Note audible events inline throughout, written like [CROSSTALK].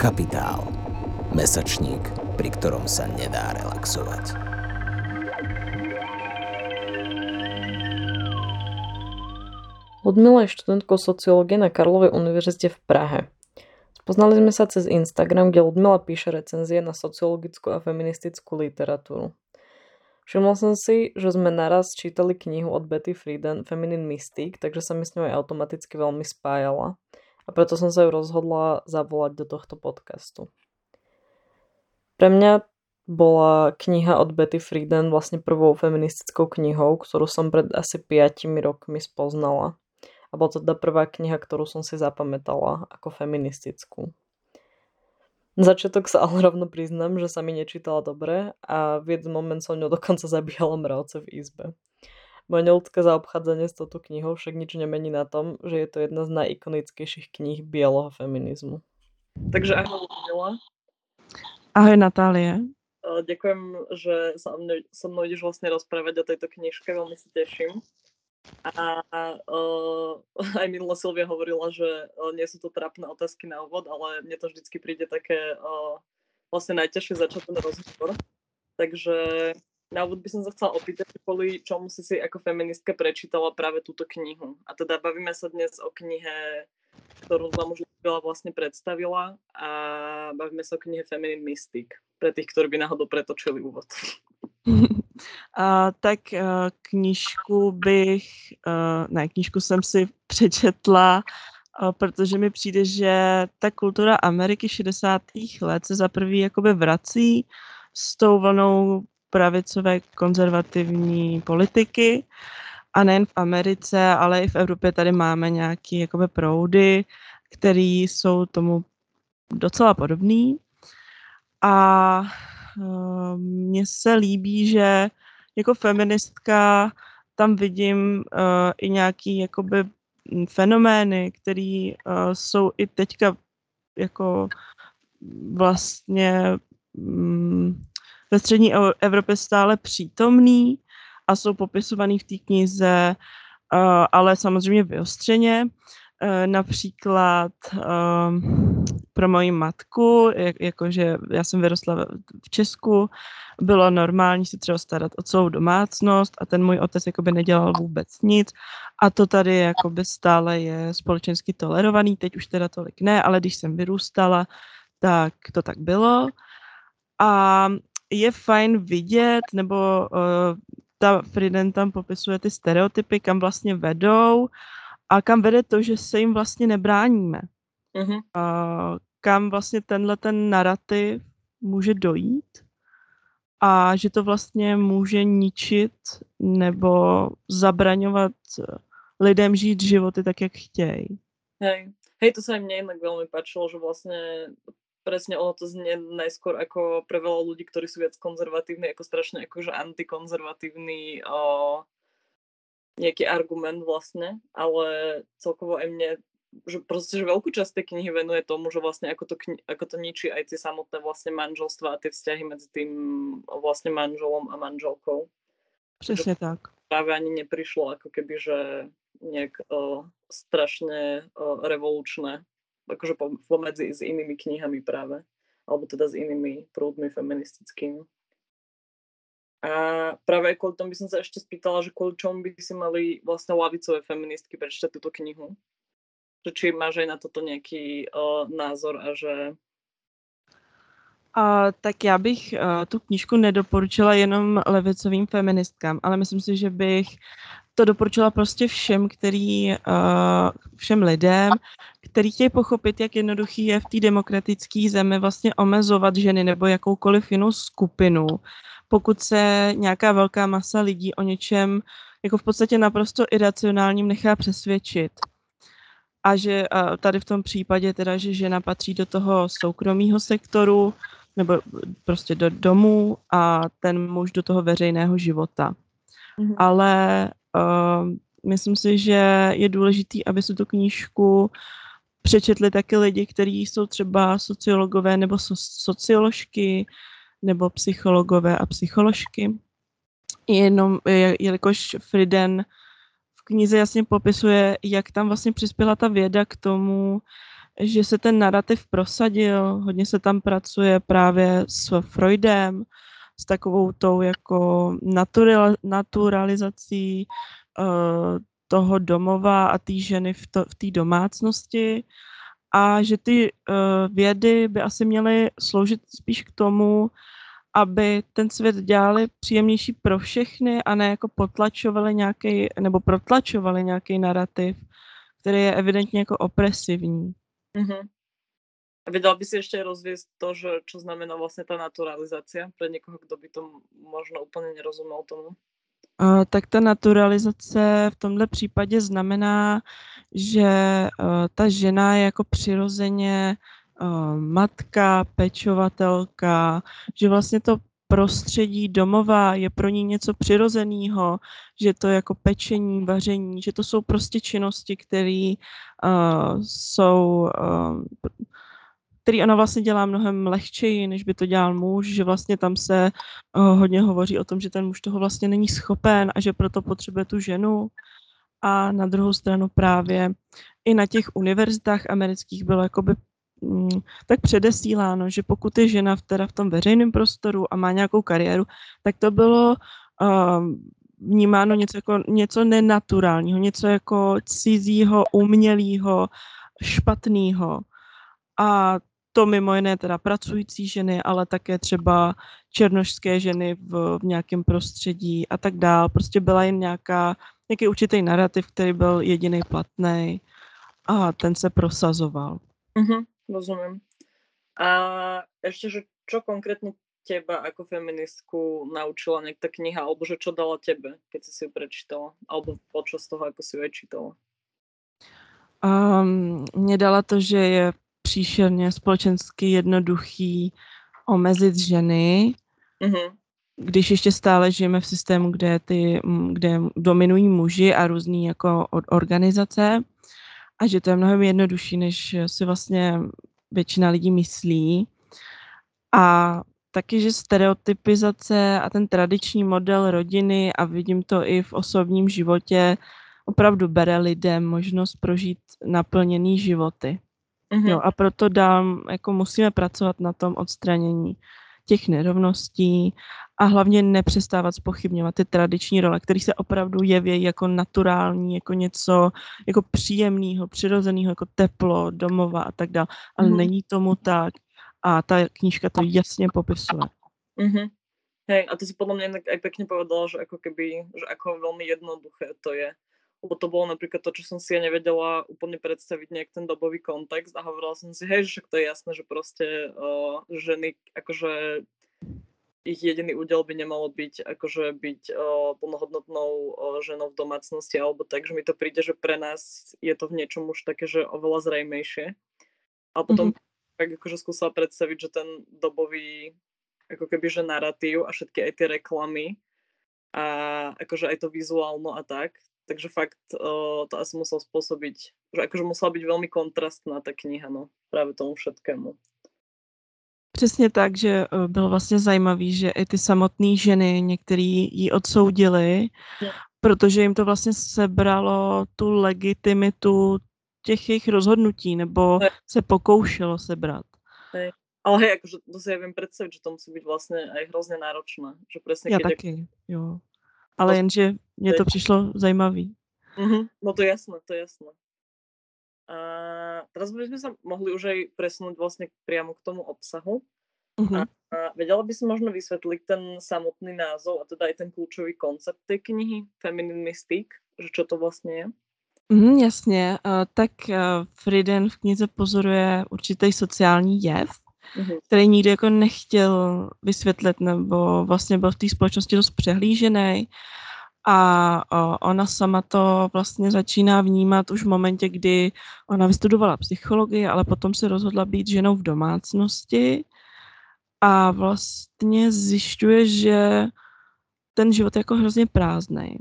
Kapitál. Mesačník, pri ktorom sa nedá relaxovať. Ludmila je študentkou sociológie na Karlovej univerzite v Prahe. Spoznali sme sa cez Instagram, kde Ludmila píše recenzie na sociologickú a feministickú literatúru. Všimla som si, že sme naraz čítali knihu od Betty Friedan Feminine Mystique, takže sa mi s ňou aj automaticky veľmi spájala a preto som sa ju rozhodla zavolať do tohto podcastu. Pre mňa bola kniha od Betty Friedan vlastne prvou feministickou knihou, ktorú som pred asi 5 rokmi spoznala. A bola to teda prvá kniha, ktorú som si zapamätala ako feministickú. Na začiatok sa ale rovno priznám, že sa mi nečítala dobre a v jeden moment som ňou dokonca zabíjala mravce v izbe. Moje neľudské zaobchádzanie s touto knihou však nič nemení na tom, že je to jedna z najikonickejších kníh bieleho feminizmu. Takže ahoj Ludmila. Ahoj Natálie. Ďakujem, že sa mnou, so mnou ideš vlastne rozprávať o tejto knižke, veľmi sa teším. A uh, [LAUGHS] aj minule Silvia hovorila, že uh, nie sú to trapné otázky na úvod, ale mne to vždycky príde také uh, vlastne najťažšie začať ten rozhovor. Takže na úvod by som sa chcela opýtať, kvôli čomu si si ako feministka prečítala práve túto knihu. A teda bavíme sa dnes o knihe, ktorú vám už vlastne predstavila a bavíme sa o knihe Feminine Mystic, pre tých, ktorí by náhodou pretočili úvod. [LAUGHS] A, tak a, knížku bych, a, ne, knížku jsem si přečetla, a, protože mi přijde, že ta kultura Ameriky 60. let se za prvý jakoby vrací s tou vlnou pravicové konzervativní politiky a nejen v Americe, ale i v Evropě tady máme nějaké jakoby proudy, které jsou tomu docela podobný. A uh, mně se líbí, že jako feministka tam vidím uh, i nějaký jakoby fenomény, které uh, jsou i teďka jako vlastně um, ve střední Evropě stále přítomný a jsou popisovaný v té knize, uh, ale samozřejmě vyostřeně. Uh, například uh, pro moji matku, jak, jakože já jsem vyrostla v Česku, bylo normální si třeba starat o celou domácnost a ten můj otec jakoby nedělal vůbec nic a to tady jakoby stále je společensky tolerovaný, teď už teda tolik ne, ale když jsem vyrůstala, tak to tak bylo. A je fajn vidět, nebo uh, ta Friden tam popisuje ty stereotypy, kam vlastně vedou a kam vede to, že se jim vlastně nebráníme. Uh-huh. Uh, kam vlastně tenhle ten narrativ může dojít a že to vlastně může ničit nebo zabraňovat lidem žít životy tak, jak chtějí. Hej. Hej, to sa aj mne inak veľmi páčilo, že vlastne presne ono to znie najskôr ako pre veľa ľudí, ktorí sú viac konzervatívni, ako strašne akože antikonzervatívny o, nejaký argument vlastne, ale celkovo aj mne že proste, že veľkú časť tej knihy venuje tomu, že vlastne ako to, kni- ako to ničí aj tie samotné vlastne manželstva a tie vzťahy medzi tým vlastne manželom a manželkou. Přesně tak. Práve ani neprišlo ako keby, že nejak o, strašne o, revolučné akože pomedzi s inými knihami práve, alebo teda s inými prúdmi feministickými. A práve kvôli tomu by som sa ešte spýtala, že kvôli čomu by si mali vlastne lavicové feministky prečítať túto knihu? Že či máš aj na toto nejaký uh, názor a že a, tak já bych uh, tu knížku nedoporučila jenom levicovým feministkám, ale myslím si, že bych to doporučila prostě všem, který, uh, všem lidem, který chtějí pochopit, jak jednoduchý je v té demokratické zemi vlastně omezovat ženy nebo jakoukoliv jinou skupinu, pokud se nějaká velká masa lidí o něčem jako v podstatě naprosto iracionálním nechá přesvědčit. A že a tady v tom případě teda, že žena patří do toho soukromého sektoru, nebo prostě do domu a ten muž do toho veřejného života. Mm-hmm. Ale uh, myslím si, že je důležité, aby se tu knížku přečetli taky lidi, kteří jsou třeba sociologové nebo so- socioložky, nebo psychologové a psycholožky. Jenom, jelikož Friden v knize jasně popisuje, jak tam vlastně přispěla ta věda k tomu, že se ten narrativ prosadil, hodně se tam pracuje právě s Freudem, s takovou tou jako natural, naturalizací uh, toho domova a té ženy v, té domácnosti a že ty uh, vědy by asi měly sloužit spíš k tomu, aby ten svět dělali příjemnější pro všechny a ne jako potlačovali nějaký, nebo protlačovali nějaký narrativ, který je evidentně jako opresivní. Mm-hmm. A vedel by si ešte rozviesť to, že čo znamená vlastne tá naturalizácia pre niekoho, kto by to možno úplně nerozumel tomu? Uh, tak ta naturalizace v tomhle případě znamená, že uh, ta žena je jako přirozeně uh, matka, pečovatelka, že vlastně to prostředí domova je pro ní něco přirozeného, že to jako pečení, vaření, že to jsou prostě činnosti, které uh, jsou uh, který ona vlastně dělá mnohem lehčeji, než by to dělal muž, že vlastně tam se uh, hodně hovoří o tom, že ten muž toho vlastně není schopen a že proto potřebuje tu ženu. A na druhou stranu právě i na těch univerzitách amerických bylo jakoby mm, tak předesíláno, že pokud je žena v, teda v tom veřejném prostoru a má nějakou kariéru, tak to bylo uh, vnímáno něco jako něco nenaturálního, něco jako cizího, umělého, špatného. A to mimo jiné teda pracující ženy, ale také třeba černožské ženy v, v nějakém prostředí a tak dál. Prostě byla jen nějaká, nějaký určitý narrativ, který byl jediný platný a ten se prosazoval. Mhm, rozumím. A ještě, že čo konkrétně teba jako feministku naučila někta kniha, alebo že čo dala tebe, keď si si ju prečítala, alebo počas toho, jako si ju aj čítala? Um, mě dala to, že je příšerně společensky jednoduchý omezit ženy, mm-hmm. když ještě stále žijeme v systému, kde, ty, kde dominují muži a různý jako organizace a že to je mnohem jednodušší, než si vlastně většina lidí myslí. A taky, že stereotypizace a ten tradiční model rodiny a vidím to i v osobním životě opravdu bere lidem možnost prožít naplněný životy. Mm-hmm. Jo, a proto dám, jako musíme pracovat na tom odstranění těch nerovností a hlavně nepřestávat spochybňovat ty tradiční role, které se opravdu jeví jako naturální, jako něco jako příjemného, přirozeného, jako teplo, domova a tak dále. Ale mm-hmm. není tomu tak a ta knížka to jasně popisuje. Mm-hmm. Hej, a to si podľa mňa aj pekne povedala, že ako keby, že ako veľmi jednoduché to je lebo to bolo napríklad to, čo som si ja nevedela úplne predstaviť nejak ten dobový kontext a hovorila som si, hej, že však to je jasné, že proste uh, ženy, akože ich jediný údel by nemalo byť akože byť uh, plnohodnotnou uh, ženou v domácnosti alebo tak, že mi to príde, že pre nás je to v niečom už také, že oveľa zrejmejšie. A potom mm-hmm. tak akože skúsila predstaviť, že ten dobový ako keby, že narratív a všetky aj tie reklamy a akože aj to vizuálno a tak, takže fakt uh, to asi musel spôsobiť, že akože musela byť veľmi kontrastná ta kniha, no, právě tomu všetkému. Přesně tak, že uh, bylo vlastně zajímavý, že i ty samotné ženy, některý ji odsoudili, yeah. protože jim to vlastně sebralo tu legitimitu těch jejich rozhodnutí, nebo yeah. se pokoušelo sebrat. Hey. Ale hej, akože to si ja viem predstaviť, že to musí byť vlastne aj hrozne náročné. Že presne, ja keď taky, jo. Ale jenže mně to přišlo zajímavý. Mm-hmm. No to jasné, to je jasné. A teraz by sme sa mohli už aj presunúť vlastne priamo k tomu obsahu. Mm-hmm. A, a vedela by si možno vysvetliť ten samotný názov a teda aj ten kľúčový koncept tej knihy Feminine Mystique, že čo to vlastně je? Mm, jasně, uh, tak uh, Frieden v knize pozoruje určitý sociální jev, mm-hmm. který nikdy jako nechtěl vysvětlit, nebo vlastně byl v té společnosti dost přehlížený. A ona sama to vlastně začíná vnímat už v momentě, kdy ona vystudovala psychologii, ale potom se rozhodla být ženou v domácnosti a vlastně zjišťuje, že ten život je jako hrozně prázdný.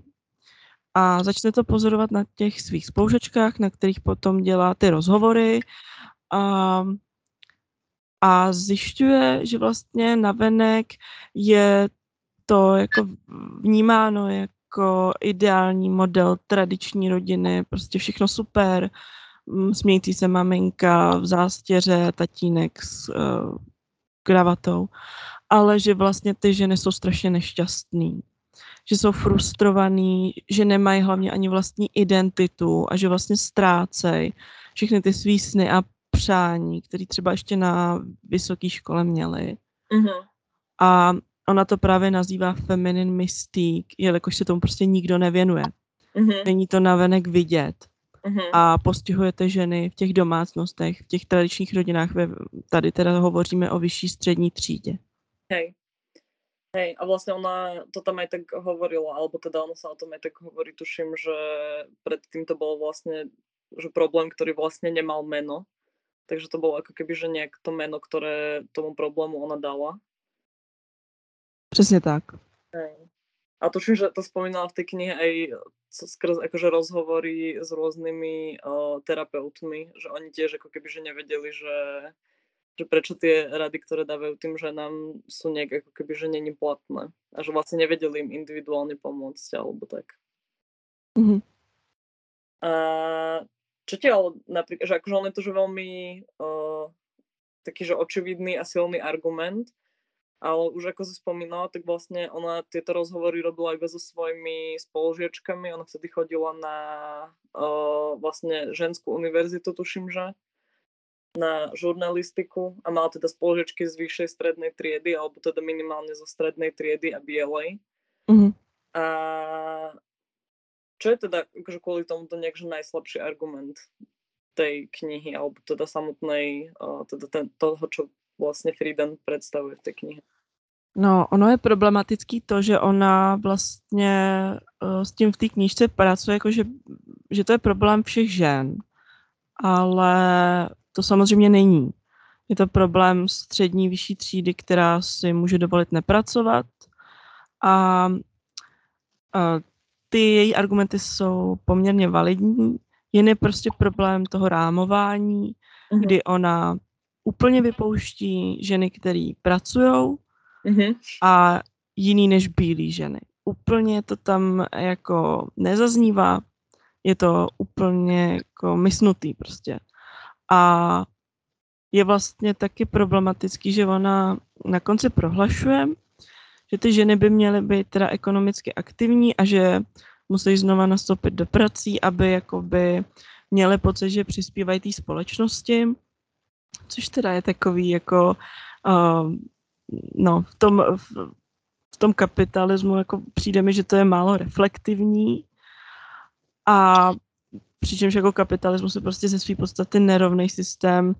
A začne to pozorovat na těch svých spoužačkách, na kterých potom dělá ty rozhovory. A a zjišťuje, že vlastně navenek je to jako vnímáno jako ideální model tradiční rodiny, prostě všechno super, mm, smějící se maminka v zástěře, tatínek s uh, kravatou, ale že vlastně ty ženy jsou strašně nešťastný, že jsou frustrovaný, že nemají hlavně ani vlastní identitu a že vlastně ztrácejí všechny ty svý sny a přání, které třeba ještě na vysoké škole měli. Mm-hmm. A ona to právě nazývá feminine mystique, jelikož se tomu prostě nikdo nevěnuje. Mm-hmm. Není to navenek vidět. Mm-hmm. A postihujete ženy v těch domácnostech, v těch tradičních rodinách, ve, tady teda hovoříme o vyšší střední třídě. Hej. Hej, a vlastne ona to tam aj tak hovorila, alebo teda ono sa o tom aj tak hovorí, tuším, že predtým to bolo vlastne, že problém, ktorý vlastne nemal meno, takže to bolo ako keby, že nejak to meno, ktoré tomu problému ona dala. Přesně tak. Hej. A tuším, že to spomínala v tej knihe aj skrz akože rozhovory s rôznymi uh, terapeutmi, že oni tiež ako keby, že nevedeli, že, že prečo tie rady, ktoré dávajú tým ženám, sú nejak ako keby, že není platné. A že vlastne nevedeli im individuálne pomôcť, alebo tak. Mm-hmm. A čo ti ale napríklad, že akože on je to, že veľmi uh, taký, že očividný a silný argument, ale už ako si spomínala, tak vlastne ona tieto rozhovory robila iba so svojimi spolužiečkami. Ona vtedy chodila na uh, vlastne ženskú univerzitu, tuším, že na žurnalistiku a mala teda spolužiečky z vyššej strednej triedy, alebo teda minimálne zo strednej triedy a bielej. Mm-hmm. A čo je teda akože kvôli tomuto nejakže najslabší argument tej knihy, alebo teda samotnej, teda ten, toho, čo vlastně Friedan představuje v té knihe. No, ono je problematický to, že ona vlastně uh, s tím v té knížce pracuje, jako že, že to je problém všech žen, ale to samozřejmě není. Je to problém střední, vyšší třídy, která si může dovolit nepracovat a uh, ty její argumenty jsou poměrně validní. Jen je prostě problém toho rámování, mm-hmm. kdy ona úplně vypouští ženy, které pracují mm-hmm. a jiný než bílé ženy. Úplně to tam jako nezaznívá, je to úplně jako mysnutý prostě. A je vlastně taky problematický, že ona na konci prohlašuje, že ty ženy by měly být teda ekonomicky aktivní a že musí znova nastoupit do prací, aby jakoby měly pocit, že přispívají té společnosti což teda je takový jako uh, no, v tom, v, v tom kapitalismu jako přijde mi, že to je málo reflektivní a přičemž jako kapitalismus je prostě ze své podstaty nerovný systém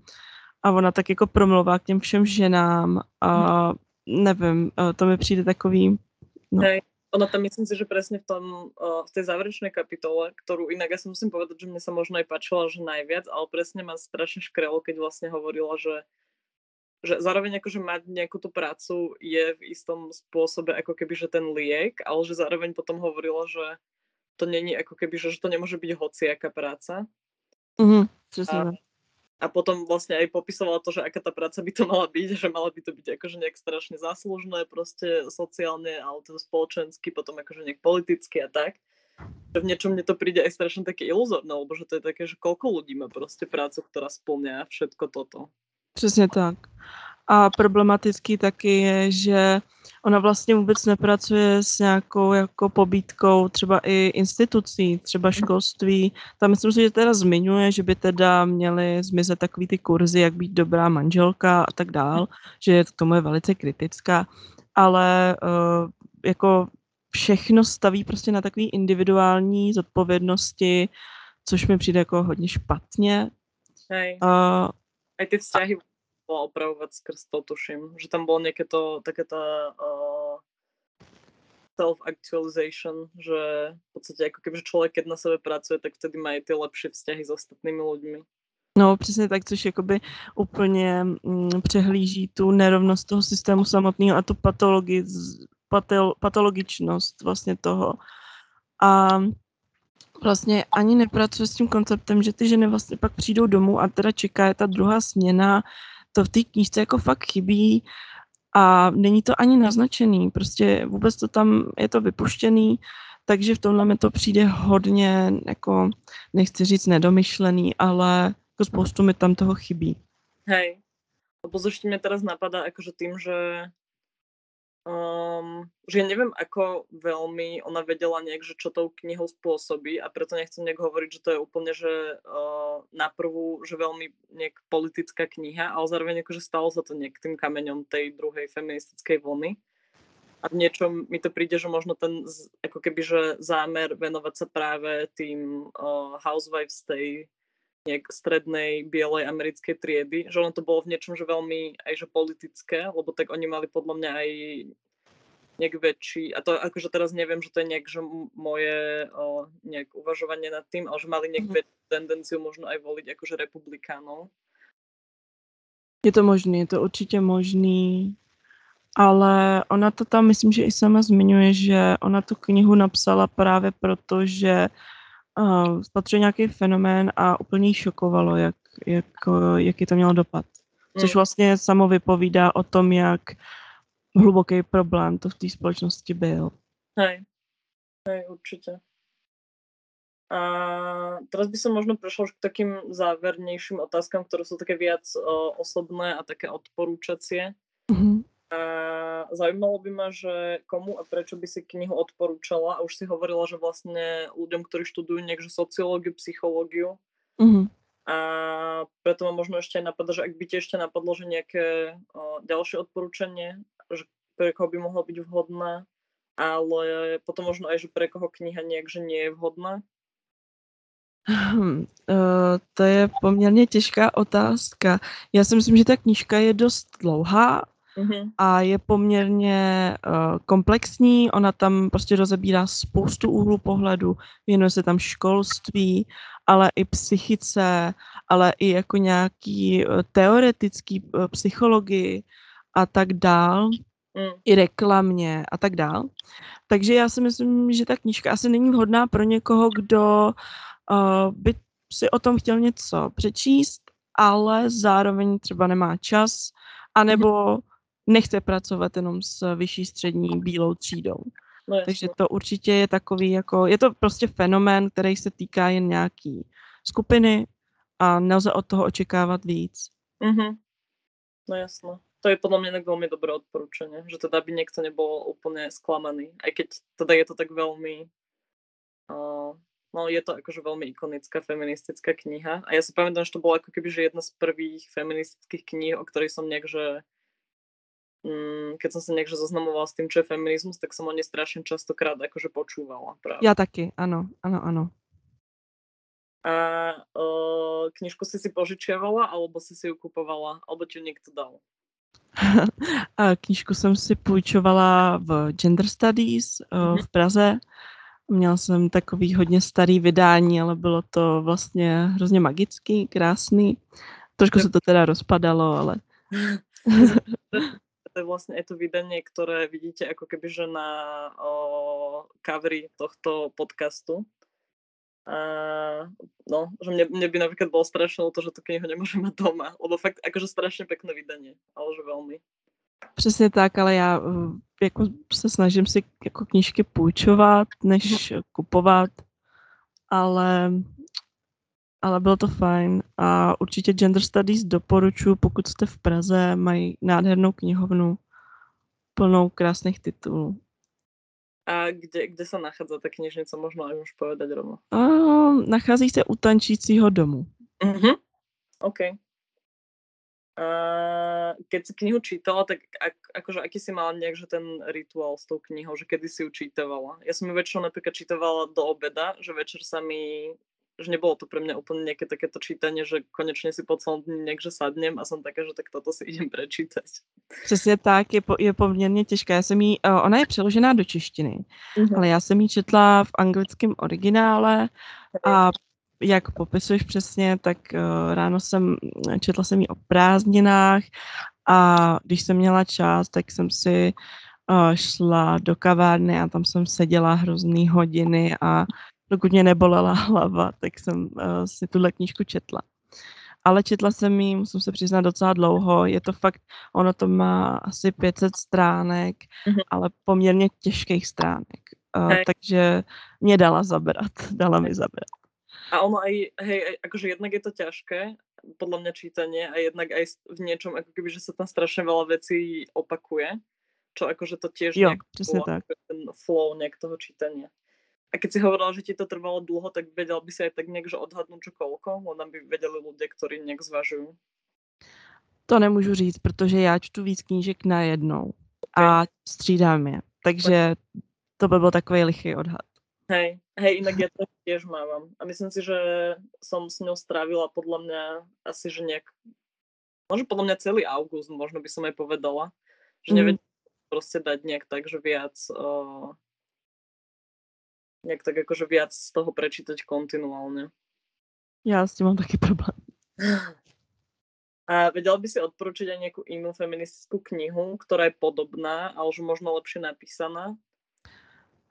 a ona tak jako promluvá k těm všem ženám a hmm. Nevím, to mi přijde takový no. Hej, ono tam myslím si, že presne v, tom, uh, v tej záverečnej kapitole, ktorú inak ja si musím povedať, že mne sa možno aj páčila, že najviac, ale presne ma strašne škrelo, keď vlastne hovorila, že že zároveň akože mať nejakú tú prácu je v istom spôsobe ako keby, že ten liek, ale že zároveň potom hovorila, že to není ako keby, že, že to nemôže byť hociaká práca. Mm-hmm, a, a potom vlastne aj popisovala to, že aká tá práca by to mala byť, že mala by to byť akože nejak strašne záslužné, proste sociálne, ale teda spoločensky, potom akože nejak politicky a tak. V niečom mne to príde aj strašne také iluzorné, lebo že to je také, že koľko ľudí má proste prácu, ktorá splňa všetko toto. Přesně tak. A problematický taky je, že ona vlastně vůbec nepracuje s nějakou jako pobítkou třeba i institucí, třeba školství. Tam myslím si, že teda zmiňuje, že by teda měly zmizet takový ty kurzy, jak být dobrá manželka a tak dál, že k tomu je velice kritická, ale uh, jako všechno staví prostě na takové individuální zodpovědnosti, což mi přijde jako hodně špatně. Hej. Uh, aj ty vzťahy bola opravovať skrz to, tuším. Že tam bolo nejaké to, také tá uh, self-actualization, že v podstate ako keby člověk, keď na sebe pracuje, tak vtedy má aj ty lepší vzťahy s ostatnými ľuďmi. No, přesně tak, což jakoby úplně mm, přehlíží tu nerovnost toho systému samotného a tu patologi, patol, patologičnost vlastně toho. A vlastně ani nepracuje s tím konceptem, že ty ženy vlastně pak přijdou domů a teda čeká je ta druhá směna to v té knížce jako fakt chybí a není to ani naznačený, prostě vůbec to tam je to vypuštěný, takže v tomhle mi to přijde hodně, jako, nechci říct nedomyšlený, ale jako spoustu mi tam toho chybí. Hej, zošte mi teraz napadá akože tým, že Um, že neviem, ako veľmi ona vedela nejak, že čo tou knihou spôsobí a preto nechcem nejak hovoriť, že to je úplne, že uh, na prvú, že veľmi nejak politická kniha, ale zároveň akože stalo sa to nejak tým kameňom tej druhej feministickej vlny. A v niečom mi to príde, že možno ten ako keby, že zámer venovať sa práve tým uh, housewives tej nejak strednej bielej americkej triedy, že ono to bolo v niečom, že veľmi aj že politické, lebo tak oni mali podľa mňa aj nejak väčší, a to akože teraz neviem, že to je nejak, že moje o, nejak uvažovanie nad tým, ale že mali nejak mm-hmm. tendenciu možno aj voliť akože republikánov. Je to možné, je to určitě možný, ale ona to tam, myslím, že i sama zmiňuje, že ona tu knihu napsala právě proto, že uh, spatřuje nějaký fenomén a úplně jí šokovalo, jak, jak, jaký to mělo dopad. Což hmm. vlastně samo vypovídá o tom, jak hluboký problém to v té společnosti byl. Hej, hej, určitě. A teraz by som možno prešla k takým závernejším otázkam, ktoré sú také viac o, osobné a také odporúčacie. Mm-hmm. A zaujímalo by ma, že komu a prečo by si knihu odporúčala. A už si hovorila, že vlastne ľuďom, ktorí študujú niekde sociológiu, psychológiu. Mm-hmm. A preto ma možno ešte aj napadá, že ak by ti ešte napadlo, že nejaké o, ďalšie odporúčanie, že pre koho by mohla byť vhodná, ale potom možno aj, že pre koho kniha nejak, že nie je vhodná. Hmm, to je poměrně těžká otázka. Já si myslím, že ta knížka je dost dlouhá mm-hmm. a je poměrně uh, komplexní. Ona tam prostě rozebírá spoustu úhlů pohledu, věnuje se tam školství, ale i psychice, ale i jako nějaký uh, teoretický uh, psychologii a tak dál. Mm. I reklamě a tak dál. Takže já si myslím, že ta knížka asi není vhodná pro někoho, kdo uh, by si o tom chtěl něco přečíst, ale zároveň třeba nemá čas, anebo nechce pracovat jenom s vyšší střední bílou třídou. No, Takže to určitě je takový, jako, je to prostě fenomén, který se týká jen nějaký skupiny a nelze od toho očekávat víc. Mm-hmm. No jasno. To je podľa mňa veľmi dobré odporúčanie, že teda by niekto nebol úplne sklamaný, aj keď teda je to tak veľmi uh, no je to akože veľmi ikonická feministická kniha a ja si pamätám, že to bolo ako keby že jedna z prvých feministických kníh, o ktorej som nejak, že keď som sa nejak zoznamovala s tým, čo je feminizmus, tak som o nej strašne častokrát akože počúvala. Práve. Ja taky, áno, áno, áno. A uh, knižku si si požičiavala, alebo si si ju kupovala, alebo ti ju niekto dal? [LAUGHS] a knižku jsem si půjčovala v Gender Studies uh, v Praze. Měla jsem takový hodně starý vydání, ale bylo to vlastně hrozně magický, krásný. Trošku se to teda rozpadalo, ale... [LAUGHS] to je vlastne aj to vydanie, ktoré vidíte ako keby, že na o, covery tohto podcastu. A, no, že mne, mne by napríklad bolo strašné to, že tú knihu nemôžem mať doma, lebo fakt akože strašne pekné vydanie, ale že veľmi. Přesně tak, ale já jako se snažím si jako knížky půjčovat, než kupovat, ale ale bylo to fajn a určitě Gender Studies doporučuji, pokud jste v Praze, mají nádhernou knihovnu plnou krásných titulů. A kde, kde se nachází ta knižnice, možná aj už povedať rovno? Uh, nachází se u tančícího domu. Uh-huh. OK. Uh, keď si knihu čítala, tak ak, akože aký si mala nejak, že ten rituál s tou knihou, že kedy si ju čítavala? Ja som ju väčšinou napríklad čítavala do obeda, že večer sa mi že nebolo to pre mňa úplne nejaké takéto čítanie, že konečne si po celom dní niekde sadnem a som taká, že tak toto si idem prečítať. Přesně tak, je, po, je poměrně těžká. Já jsem jí, uh, ona je přeložená do češtiny, uh-huh. ale já jsem ji četla v anglickém originále a jak popisuješ přesně, tak uh, ráno jsem, četla jsem ji o prázdninách a když jsem měla čas, tak jsem si uh, šla do kavárny a tam jsem seděla hrozný hodiny a dokud mě nebolela [LAUGHS] hlava, tak jsem uh, si tuhle knížku četla. Ale četla jsem ji, musím se přiznat, docela dlouho. Je to fakt, ono to má asi 500 stránek, mm-hmm. ale poměrně těžkých stránek. uh, takže mě dala zabrat, [LAUGHS] dala mi zabrat. A ono aj, hej, aj, akože jednak je to ťažké, podľa mňa čítanie, a jednak aj v niečom, ako keby, že sa tam strašne veľa vecí opakuje, čo akože to tiež jo, bolo, tak. ten flow nejak toho čítania. A keď si hovorila, že ti to trvalo dlho, tak vedel by si aj tak že odhadnúť, čo koľko? Len by vedeli ľudia, ktorí nejak zvažujú. To nemůžu říct, protože já čtu víc knížek najednou a střídám je. Takže to by byl takový lichý odhad. Hej, hej, inak ja to tiež mávam. A myslím si, že som s ňou strávila podľa mňa asi, že nejak, možno podľa mňa celý august, možno by som aj povedala, že mm. nevedela proste dať nejak tak, že viac uh, nejak tak akože viac z toho prečítať kontinuálne. Ja s tým mám taký problém. A vedel by si odporučiť aj nejakú inú feministickú knihu, ktorá je podobná, ale už možno lepšie napísaná?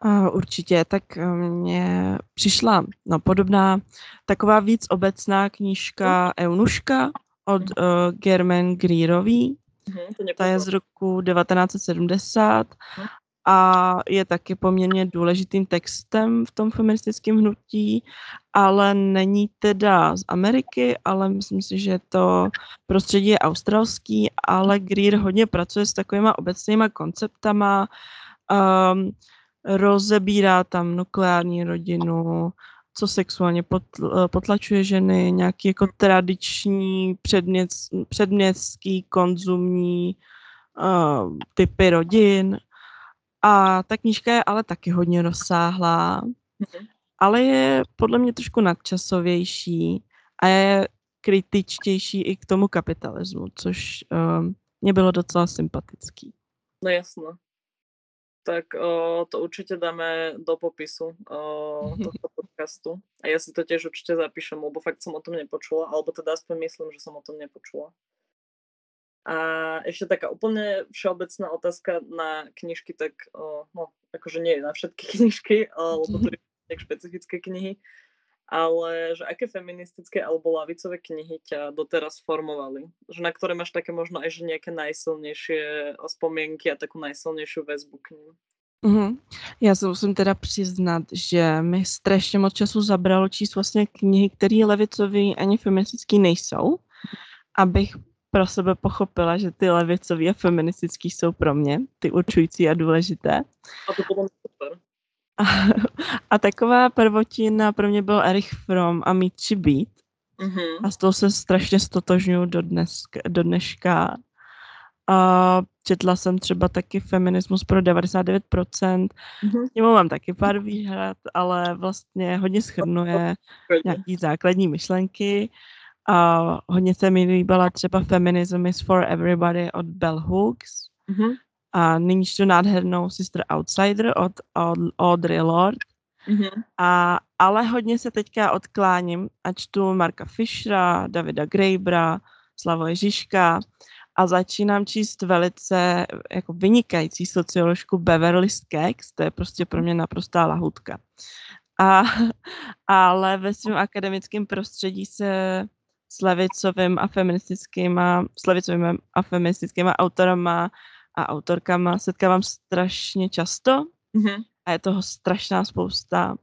Uh, určitě, tak e, mně přišla no, podobná taková víc obecná knížka Eunuška od uh, German Greerový. Uh-huh, Ta je z roku 1970 uh-huh. A je taky poměrně důležitým textem v tom feministickém hnutí, ale není teda z Ameriky, ale myslím si, že to prostředí je australský, ale Greer hodně pracuje s takovýma obecnýma konceptama, um, rozebírá tam nukleární rodinu, co sexuálně potlačuje ženy, nějaký jako tradiční předměst, předměstský konzumní uh, typy rodin. A ta knížka je ale taky hodně rozsáhlá, mm-hmm. ale je podle mě trošku nadčasovější a je kritičtější i k tomu kapitalismu, což uh, mě bylo docela sympatický. No jasno tak o, to určite dáme do popisu o, tohto podcastu. A ja si to tiež určite zapíšem, lebo fakt som o tom nepočula, alebo teda aspoň myslím, že som o tom nepočula. A ešte taká úplne všeobecná otázka na knižky, tak no, akože nie na všetky [LAUGHS] knižky, lebo to je [LAUGHS] špecifické knihy, ale že aké feministické alebo lavicové knihy ťa doteraz formovali? Že na ktoré máš také možno aj že nejaké najsilnejšie spomienky a takú najsilnejšiu väzbu k ním? Mm-hmm. Já se musím teda přiznat, že mi strašně moc času zabralo číst vlastně knihy, které levicový ani feministický nejsou, abych pro sebe pochopila, že ty levicový a feministický jsou pro mě, ty určující a důležité. A to potom super. A, a taková prvotina pro mě byl Erich Fromm a Meet to Beat. Mm-hmm. A s tou se strašně stotožňuji do, dnes, do dneška. A četla jsem třeba taky Feminismus pro 99%. Mm-hmm. Němu mám taky pár výhrad, ale vlastně hodně schrnuje nějaký základní myšlenky. A hodně se mi líbila třeba Feminism is for Everybody od Bell Hooks. Mm-hmm a nyní čtu nádhernou Sister Outsider od, od Audrey Lord. Mm-hmm. A, ale hodně se teďka odkláním a čtu Marka Fischera, Davida Grabera, Slavo Žižka a začínám číst velice jako vynikající socioložku Beverly Skeggs, to je prostě pro mě naprostá lahutka. A, [LAUGHS] ale ve svém akademickém prostředí se s levicovým a feministickýma, s levicovým a feministickýma autorama a autorkama setkávám strašně často mm-hmm. a je toho strašná spousta.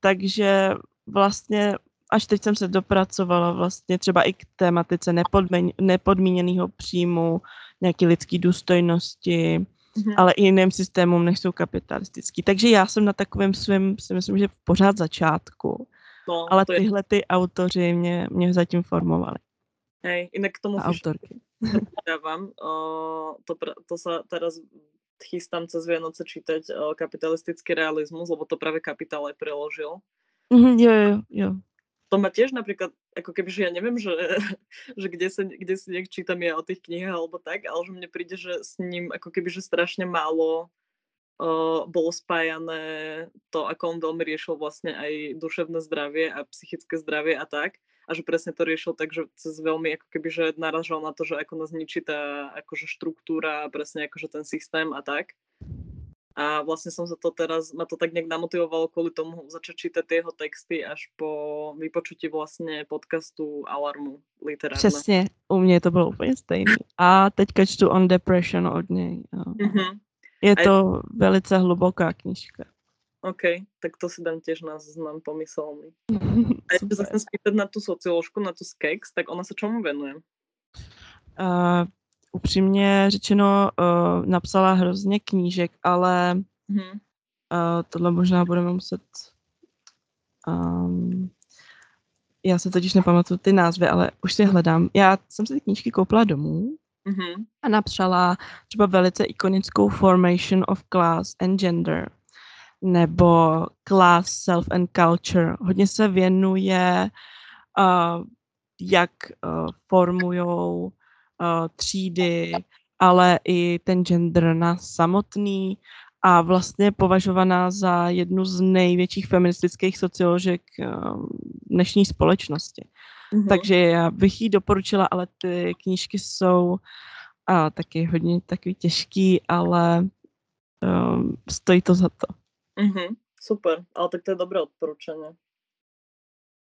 Takže vlastně až teď jsem se dopracovala vlastně třeba i k tématice nepodměn, nepodmíněného příjmu, nějaké lidské důstojnosti, mm-hmm. ale i jiným systémům, než jsou kapitalistický. Takže já jsem na takovém svém, si myslím, že pořád začátku. No, ale tyhle je... ty autoři mě, mě zatím formovali. Hej, inak k tomu autorky. Dávam. [LAUGHS] to, to sa teraz chystám cez Vianoce čítať kapitalistický realizmus, lebo to práve kapitál aj preložil. Mm, jo, jo, jo. To ma tiež napríklad, ako keby, že ja neviem, že, [LAUGHS] že kde, sa, kde si nejak čítam ja o tých knihách alebo tak, ale že mne príde, že s ním ako keby, že strašne málo uh, bolo spájané to, ako on veľmi riešil vlastne aj duševné zdravie a psychické zdravie a tak a že presne to riešil tak, že cez veľmi ako keby, že naražal na to, že ako nás ničí tá akože štruktúra, presne akože ten systém a tak. A vlastne som sa to teraz, ma to tak nejak namotivovalo kvôli tomu začať čítať jeho texty až po vypočutí vlastne podcastu Alarmu literárne. Přesně, u mě to bylo úplně stejný. A teďka čtu On Depression od něj. Mm-hmm. Je to je... velice hluboká knižka. OK, tak to si dám tiež na zoznam pomyselný. [LAUGHS] A ešte sa chcem spýtať na tú socioložku, na tú Skex, tak ona sa čomu venuje? Uh, upřímně řečeno, uh, napsala hrozně knížek, ale Mhm. uh, tohle možná budeme muset... Um, já se totiž nepamatuju ty názvy, ale už si hledám. Já jsem si ty knížky koupila domů Mhm. a napsala třeba velice ikonickou Formation of Class and Gender nebo Class, Self and Culture. Hodně se věnuje, uh, jak uh, formujou uh, třídy, ale i ten gender na samotný a vlastně považovaná za jednu z největších feministických socioložek dnešní společnosti. Mhm. Takže já bych jí doporučila, ale ty knížky jsou a, taky hodně takový těžký, ale um, stojí to za to. Mhm. Super, ale tak to je dobré odporúčanie.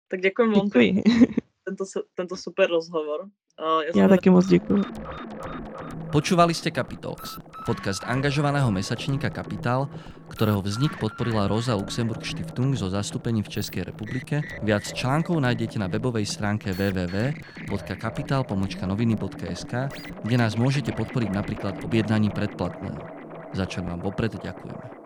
Tak ďakujem veľmi Děkuji. [LAUGHS] tento, tento super rozhovor. Uh, Já som taky moc děkuji. Počúvali ste Capitalx, podcast angažovaného mesačníka Kapitál, ktorého vznik podporila Rosa Luxemburg Stiftung zo zastúpení v Českej republike. Viac článkov nájdete na webovej stránke www.kapital.noviny.sk, kde nás môžete podporiť napríklad objednaním predplatného. Za čo vám vopred ďakujeme.